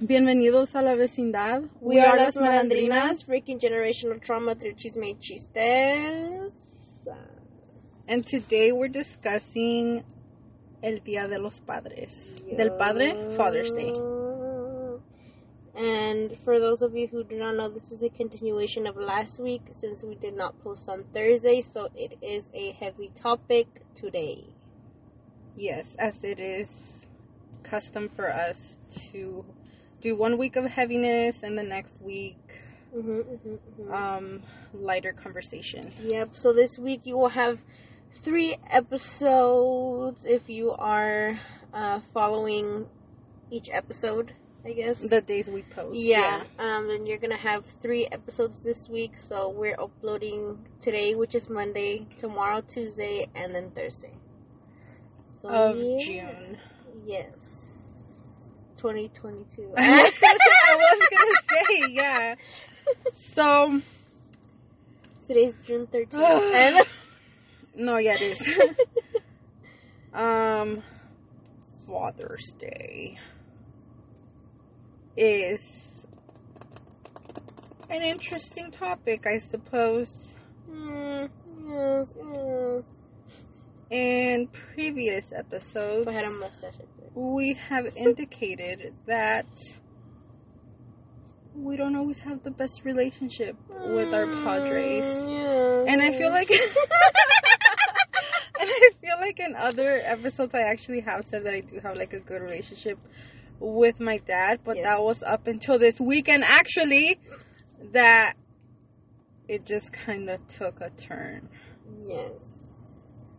Bienvenidos a la vecindad. We, are, las malandrinas, breaking generational trauma through chisme y chistes. And today we're discussing el Día de los Padres. Del Padre, Father's Day. And for those of you who do not know, this is a continuation of last week since we did not post on Thursday, so it is a heavy topic today. Yes, as it is custom for us to do one week of heaviness and the next week Mm-hmm, mm-hmm, mm-hmm. um lighter conversation. Yep. So this week you will have three episodes if you are uh, following each episode. I guess The days we post. Yeah. Um. Then you're gonna have three episodes this week. So we're uploading today, which is Monday, tomorrow Tuesday, and then Thursday. So Of yeah. June. Yes. 2022. I was gonna say, I was gonna say, yeah. So Today's June 13th. and no, yeah, it is. um, Father's Day is an interesting topic, I suppose. Mm, yes, yes. In previous episodes, I had a mustache, I'd do it. We have indicated that we don't always have the best relationship with our padres. Mm, yeah. And I feel like and I feel like in other episodes I actually have said that I do have like a good relationship with my dad, but Yes. that was up until this weekend actually that it just kind of took a turn. yes.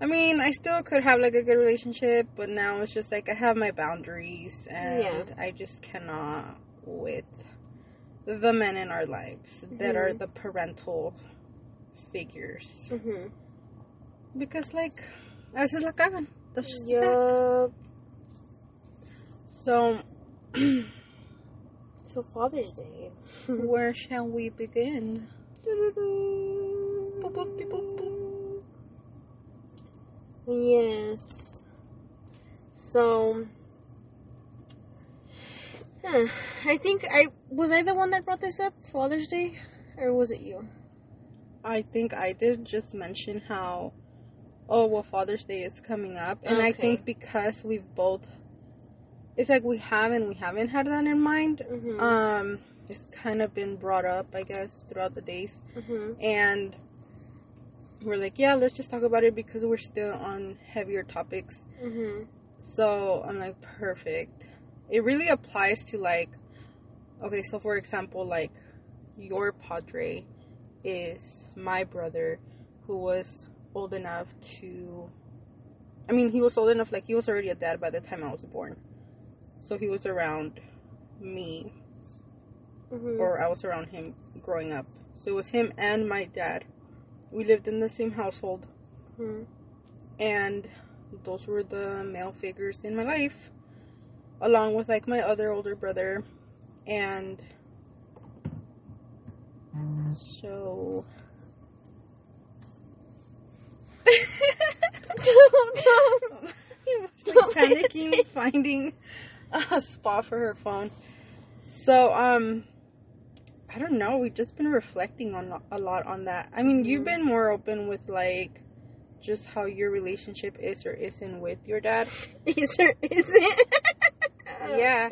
I mean, I still could have like a good relationship, but now it's just like I have my boundaries and Yeah. I just cannot with the men in our lives that are Mhm. the parental figures. Mm-hmm. Because like a veces la cagan. That's just a fact. So So Father's Day. where shall we begin? Boop, boop, boop. Yes. So, huh, I think I was I the one that brought this up, Father's Day, or was it you? I think I did just mention how oh well Father's Day is coming up and I think because we've both it's like we haven't we haven't had that in mind. Mhm. Um it's kind of been brought up I guess throughout the days Mm-hmm. and we're like yeah let's just talk about it because we're still on heavier topics. Mm-hmm. So I'm like perfect. It really applies to like okay, so for example, like your padre is my brother who was old enough to I mean, he was old enough like he was already a dad by the time I was born. So he was around me Mm-hmm. or I was around him growing up. So it was him and my dad. We lived in the same household. Mm-hmm. and those were the male figures in my life along with like my other older brother. And so like panicking finding a spot for her phone. So um i don't know we've just been reflecting on a lot on that i mean you've Mhm. been more open with like just how your relationship is or isn't with your dad is there is it? yeah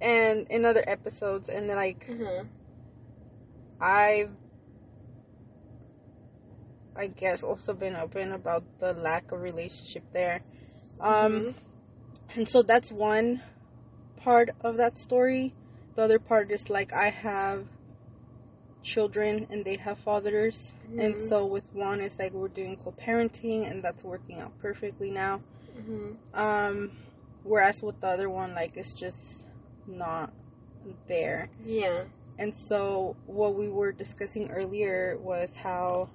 and in other episodes and then like Uh-huh. i've i guess also been open about the lack of relationship there um Mhm. and so that's one part of that story the other part is like i have children and they have fathers and Mhm. so with one it's like we're doing co-parenting and that's working out perfectly now Mhm. um whereas with the other one like it's just not there Yeah. and so what we were discussing earlier was how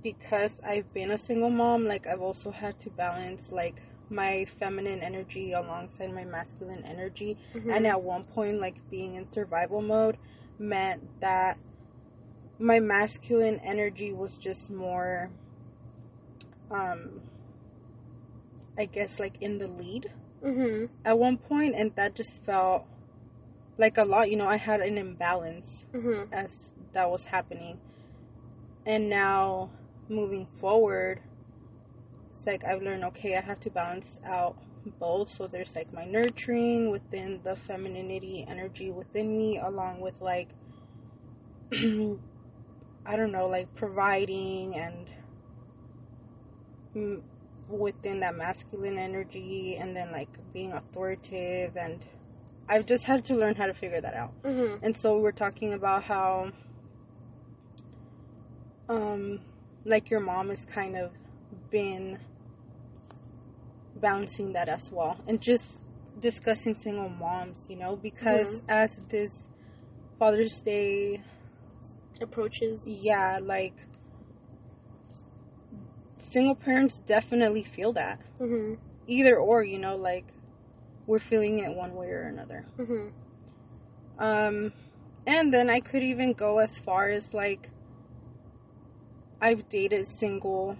because I've been a single mom, like I've also had to balance like my feminine energy alongside my masculine energy. Mhm. And at one point, like being in survival mode meant that my masculine energy was just more, um, I guess, like in the lead Mm-hmm. at one point, and that just felt like a lot. You know, I had an imbalance Mm-hmm. as that was happening, and now moving forward, it's like I've learned okay, I have to balance out both. So there's like my nurturing within the femininity energy within me, along with like I don't know, like providing and within that masculine energy, and then like being authoritative, and I've just had to learn how to figure that out. Mm-hmm. And so we're talking about how, um, like your mom has kind of been balancing that as well, and just discussing single moms, you know, because as this Father's Day Approaches. yeah, like single parents definitely feel that. Mm-hmm. Either or, you know, like we're feeling it one way or another. Mm-hmm. Um and then I could even go as far as like I've dated single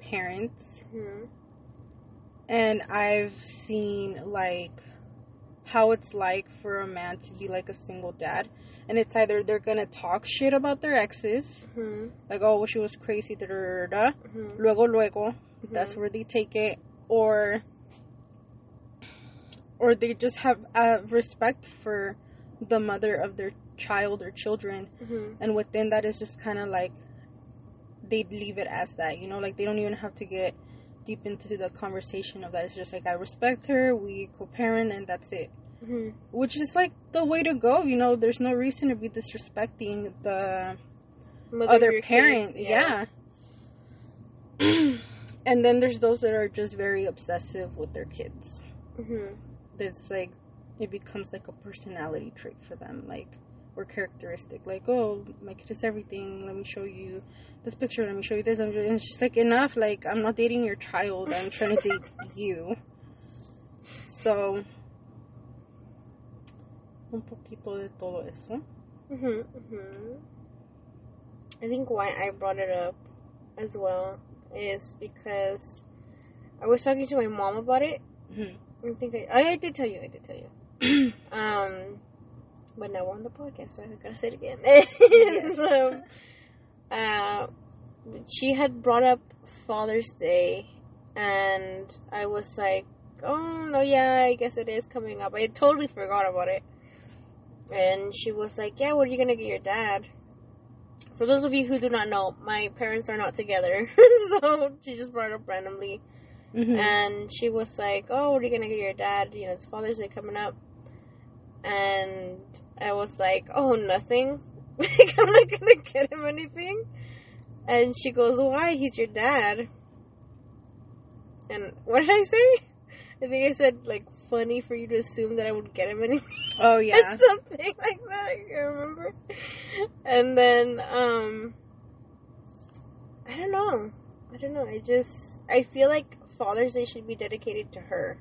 parents Mm-hmm. And I've seen like how it's like for a man to be like a single dad. And it's either they're gonna talk shit about their exes, Mm-hmm. like oh well, she was crazy, da da da. Mm-hmm. Luego luego, that's where they take it, or or they just have uh, respect for the mother of their child or children, Mm-hmm. and within that is just kind of like they leave it as that, you know, like they don't even have to get deep into the conversation of that. It's just like I respect her, we co-parent, and that's it Mm-hmm. which is like the way to go you know there's no reason to be disrespecting the other parent yeah, and then there's those that are just very obsessive with their kids Mm-hmm. it's like it becomes like a personality trait for them like characteristic like oh my kid is everything let me show you this picture let me show you this and it's just like enough like i'm not dating your child i'm trying to date you so un poquito de todo eso Mm-hmm. Mm-hmm. I think why I brought it up as well is because I was talking to my mom about it. Mhm. I think I, I, I did tell you. I did tell you. um, but now we're on the podcast, so I gotta say it again. Yes. so, uh, she had brought up Father's Day, and I was like, "Oh no, yeah, I guess it is coming up." I totally forgot about it. And she was like, "Yeah, what are you gonna get your dad?" For those of you who do not know, my parents are not together, so she just brought it up randomly. Mhm. And she was like, "Oh, what are you gonna get your dad? You know, it's Father's Day coming up." And I was like, "Oh, nothing. like, I'm not gonna get him anything." And she goes, "Why? He's your dad." And what did I say? I think I said like funny for you to assume that I would get him anything. oh yeah something like that. I can't remember. And then, um, I don't know. I don't know. I just I feel like Father's Day should be dedicated to her.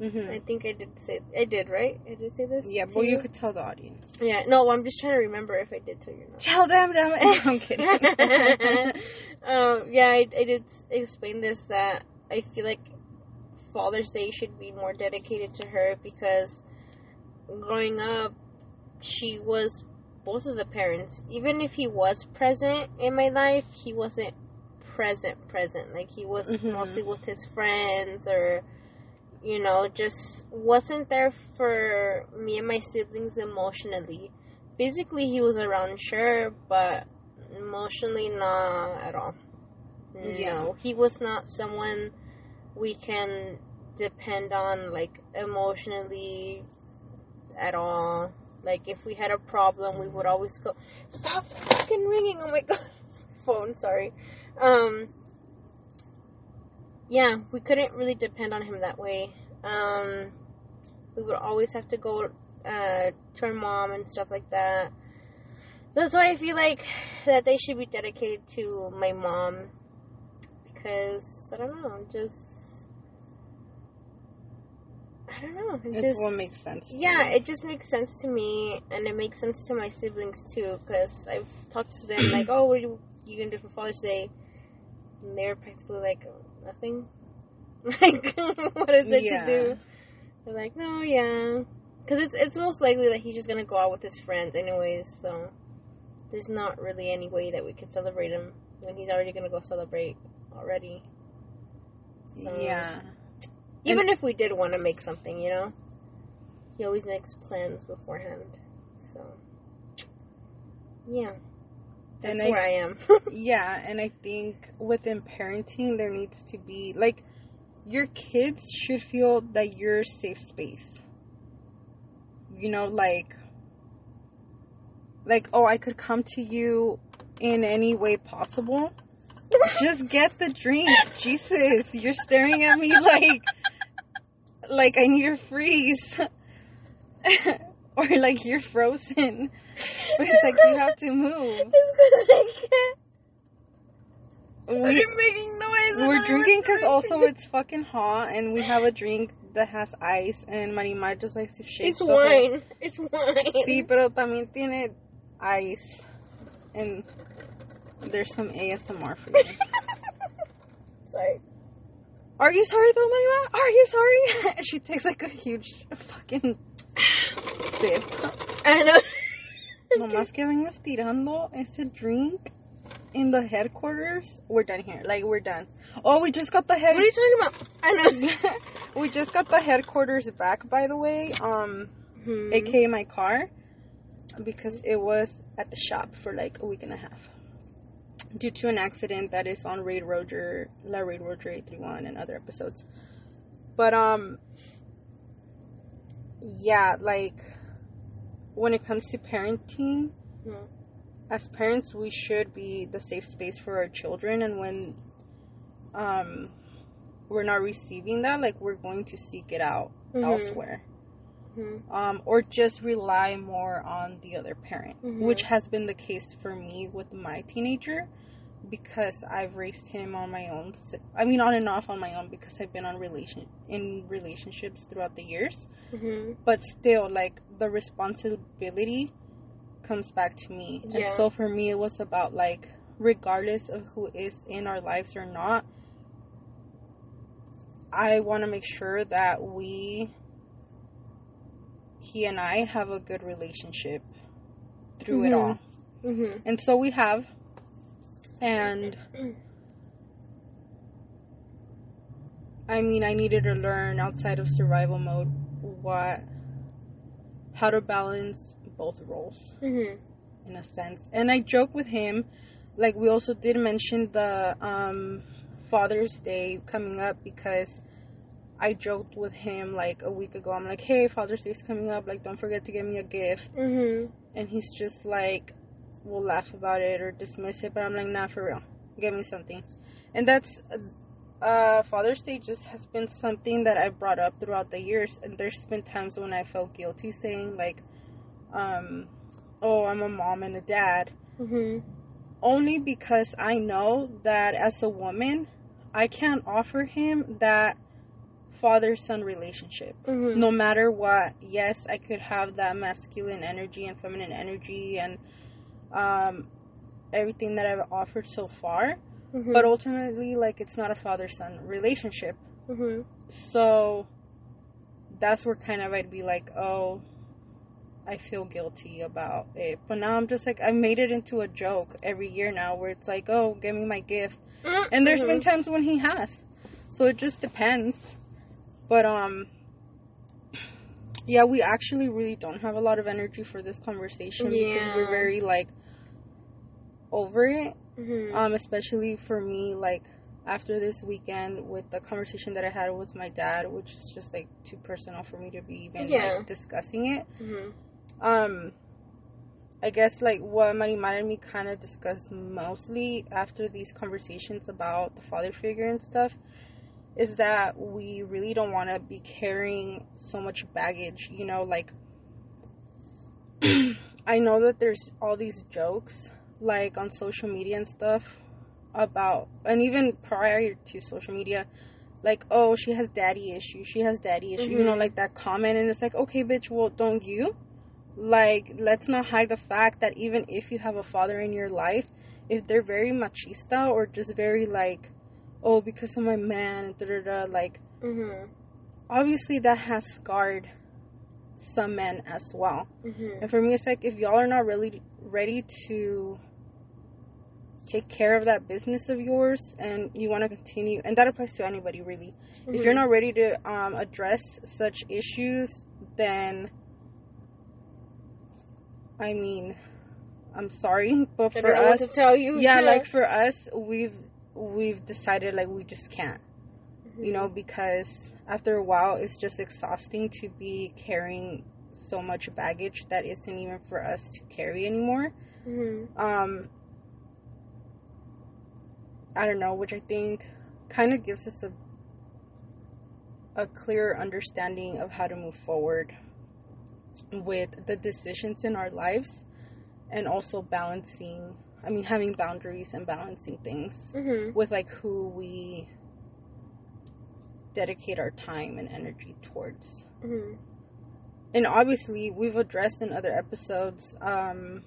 Mhm. I think I did say I did right. I did say this. yeah well you could tell the audience Yeah. No, I'm just trying to remember if I did tell you not. tell them it i'm kidding um, yeah, I, I did explain this that I feel like Father's Day should be more dedicated to her because growing up, she was both of the parents. Even if he was present in my life, he wasn't present, present. Like he was Mhm. mostly with his friends or, you know, just wasn't there for me and my siblings emotionally. Physically, he was around, sure, but emotionally, not at all. Yeah. No, he was not someone we can depend on, like, emotionally at all. Like, if we had a problem, we would always go, Stop fucking ringing! Oh my god. Phone, sorry. Um, yeah, we couldn't really depend on him that way. Um, we would always have to go uh, to our mom and stuff like that. So that's why I feel like that they should be dedicated to my mom because I don't know, just I don't know. It it's just what makes sense yeah, it just makes sense to me, and it makes sense to my siblings too. Because I've talked to them like, "Oh, what are you, you gonna do for Father's Day?" And they're practically like, "Nothing." Like, what is it Yeah. to do? They're like, no, yeah, because it's it's most likely that he's just gonna go out with his friends anyways. So there's not really any way that we could celebrate him when he's already gonna go celebrate already. So, yeah. Even if we did want to make something, you know, he always makes plans beforehand. So yeah, And that's I- where I am. Yeah, and I think within parenting, there needs to be like your kids should feel that you're a safe space. You know, like, like oh, I could come to you in any way possible. Just get the drink, Jesus! You're staring at me like, like I need to freeze, or like you're frozen. But it's like you have to move. We- Started making noise. We're drinking because also it's fucking hot, and we have a drink that has ice, and Marimar just likes to shake. it's the whole- wine. It's wine. Sí, pero también tiene ice, and there's some ASMR for you. Sorry. Are you sorry though, Marimar? Are you sorry? she takes like a huge fucking sip. I know. Nomás que vengas tirando ese drink in the headquarters. We're done here. Like we're done. Oh, we just got the head. What are you talking about? I know. we just got the headquarters back, by the way. Um, Hmm. aka my car, because it was at the shop for like a week and a half due to an accident that is on Raid Roger, La Raid Roger 831, and other episodes. But um, yeah, like when it comes to parenting, Hmm. as parents, we should be the safe space for our children, and when um we're not receiving that, like we're going to seek it out Mhm. elsewhere Hmm. um, or just rely more on the other parent, Mhm. which has been the case for me with my teenager because I've raised him on my own. I mean, on and off on my own because I've been on relation in relationships throughout the years. Mhm. But still, like the responsibility comes back to me, and so for me, it was about like regardless of who is in our lives or not. I want to make sure that we he and I have a good relationship through it Mhm. all. Mhm. And so we have. And I mean, I needed to learn outside of survival mode what how to balance both roles Mhm. in a sense. And I joke with him like we also did mention the um Father's Day coming up because I joked with him like a week ago. I'm like, "Hey, Father's Day's coming up. Like, don't forget to give me a gift." Mhm. and he's just like will laugh about it or dismiss it but i'm like nah for real give me something and that's uh father's day just has been something that i brought up throughout the years and there's been times when i felt guilty saying like um oh i'm a mom and a dad Mhm. only because i know that as a woman i can't offer him that father son relationship Mhm. no matter what yes i could have that masculine energy and feminine energy and um everything that i've offered so far. Mhm. but ultimately like it's not a father son relationship. Mhm. so that's where kind of i'd be like oh i feel guilty about it. But now i'm just like i made it into a joke every year now where it's like oh give me my gift. And there's been times when he has. So it just depends. But um yeah we actually really don't have a lot of energy for this conversation because we're very like over it Mhm. um especially for me like after this weekend with the conversation that i had with my dad which is just like too personal for me to be even Yeah. like discussing it Mhm. um I guess like what Marimar and me kind of discussed mostly after these conversations about the father figure and stuff is that we really don't want to be carrying so much baggage, you know, like I know that there's all these jokes like on social media and stuff about and even prior to social media like oh she has daddy issues she has daddy issues you know Mhm. like that comment and it's like okay bitch well don't you like let's not hide the fact that even if you have a father in your life if they're very machista or just very like oh, because of my man, da da da. Like, Mhm. obviously that has scarred some men as well. Mhm. And for me, it's like if y'all are not really ready to take care of that business of yours and you want to continue, and that applies to anybody really. If you're Mhm. not ready to um, address such issues, then I mean, I'm sorry, but for us, to tell you. yeah, like for us, we've we've decided like we just can't, you Mm-hmm. know, because after a while, it's just exhausting to be carrying so much baggage that isn't even for us to carry anymore. Mhm. Um, I don't know, which I think kind of gives us a a clearer understanding of how to move forward with the decisions in our lives and also balancing I mean having boundaries and balancing things Mhm. with like who we dedicate our time and energy towards. Mhm. And obviously we've addressed in other episodes um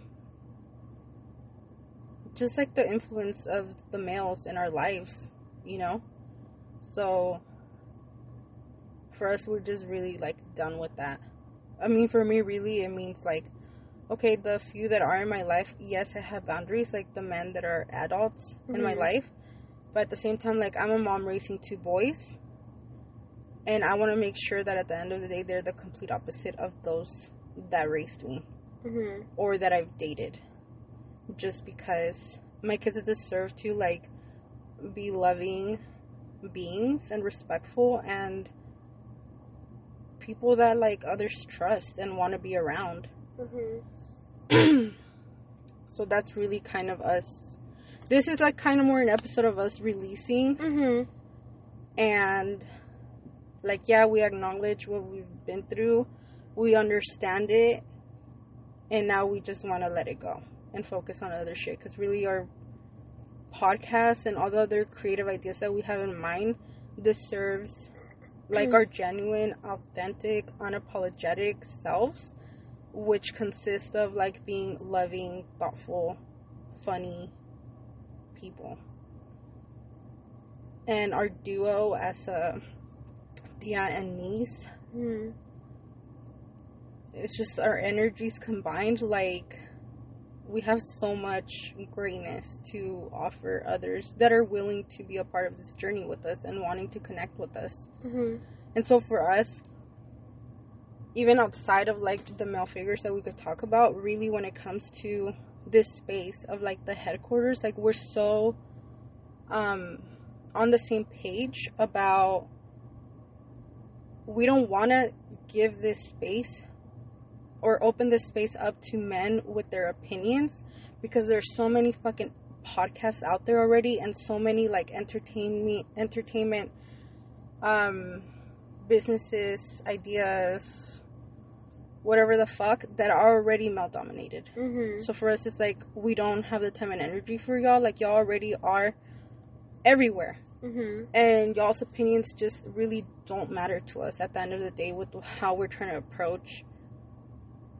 just like the influence of the males in our lives, you know? So for us we're just really like done with that. I mean for me really it means like okay, the few that are in my life, yes, I have boundaries like the men that are adults in my Mhm. life. But at the same time like I'm a mom raising two boys and I want to make sure that at the end of the day they're the complete opposite of those that raised me Mhm. or that I've dated. Just because my kids deserve to like be loving beings and respectful and people that like others trust and want to be around. Mhm. so that's really kind of us. This is like kind of more an episode of us releasing Mhm. and like yeah we acknowledge what we've been through we understand it and now we just want to let it go and focus on other shit. Because really our podcast and all the other creative ideas that we have in mind deserves like our genuine authentic unapologetic selves which consist of like being loving thoughtful funny people. And our duo as a Tia and niece Mhm. it's just our energies combined like we have so much greatness to offer others that are willing to be a part of this journey with us and wanting to connect with us Mhm. and so for us even outside of like the male figures that we could talk about really when it comes to this space of like the headquarters like we're so um on the same page about we don't want to give this space or open this space up to men with their opinions because there's so many fucking podcasts out there already and so many like entertainment entertainment um businesses ideas whatever the fuck that are already male dominated Mhm. so for us it's like we don't have the time and energy for y'all. Like y'all already are everywhere Mhm. and y'all's opinions just really don't matter to us at the end of the day with how we're trying to approach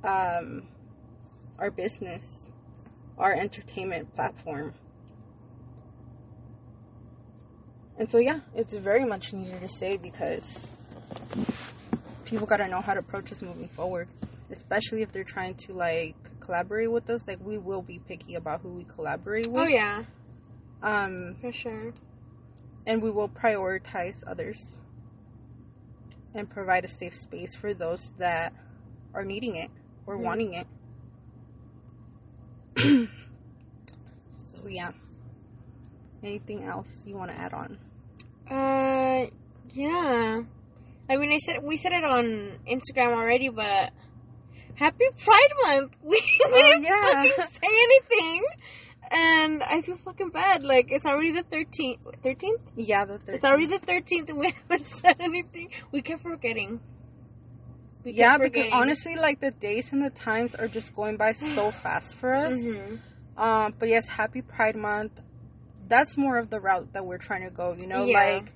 um our business our entertainment platform and so yeah it's very much needed to say because people got to know how to approach us moving forward especially if they're trying to like collaborate with us like we will be picky about who we collaborate with Oh yeah, um for sure. And we will prioritize others and provide a safe space for those that are needing it or Mhm. wanting it. so yeah. Anything else you want to add on? Uh, yeah. I mean, I said we said it on Instagram already, but Happy Pride Month. We, we Oh, didn't yeah. fucking say anything, and I feel fucking bad. Like it's already the thirteenth. Thirteenth? Yeah, the 13th. It's already the thirteenth, and we haven't said anything. We kept forgetting. We kept yeah, because honestly, like the days and the times are just going by so fast for us. Mhm. Um, but yes, Happy Pride Month. That's more of the route that we're trying to go. You know, Yeah. like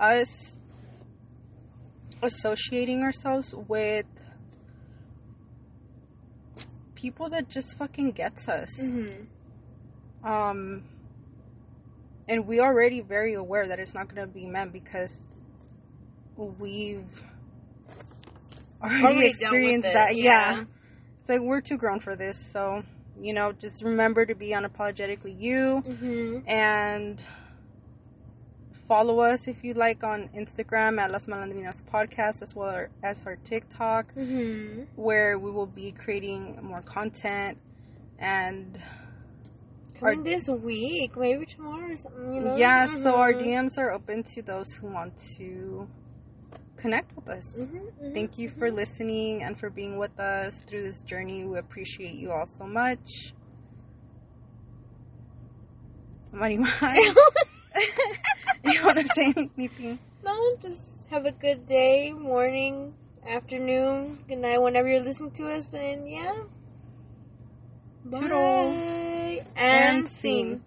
us associating ourselves with people that just fucking gets us. Mhm. Um, and we already very aware that it's not going to be men because we've already, Already experienced that. yeah. yeah. It's like we're too grown for this. So, you know, just remember to be unapologetically you Mm-hmm. and follow us if you like on Instagram at Las Malandrinas Podcast as well as our TikTok Mm-hmm. where we will be creating more content and Coming this week, maybe tomorrow or something. You know. yeah, so our Mhm. DMs are open to those who want to connect with us. Mhm, mhm, Thank you for listening and for being with us through this journey. We appreciate you all so much. You want to say anything? No, just have a good day, morning, afternoon, good night, whenever you're listening to us, and yeah. Toodles. And And scene. scene.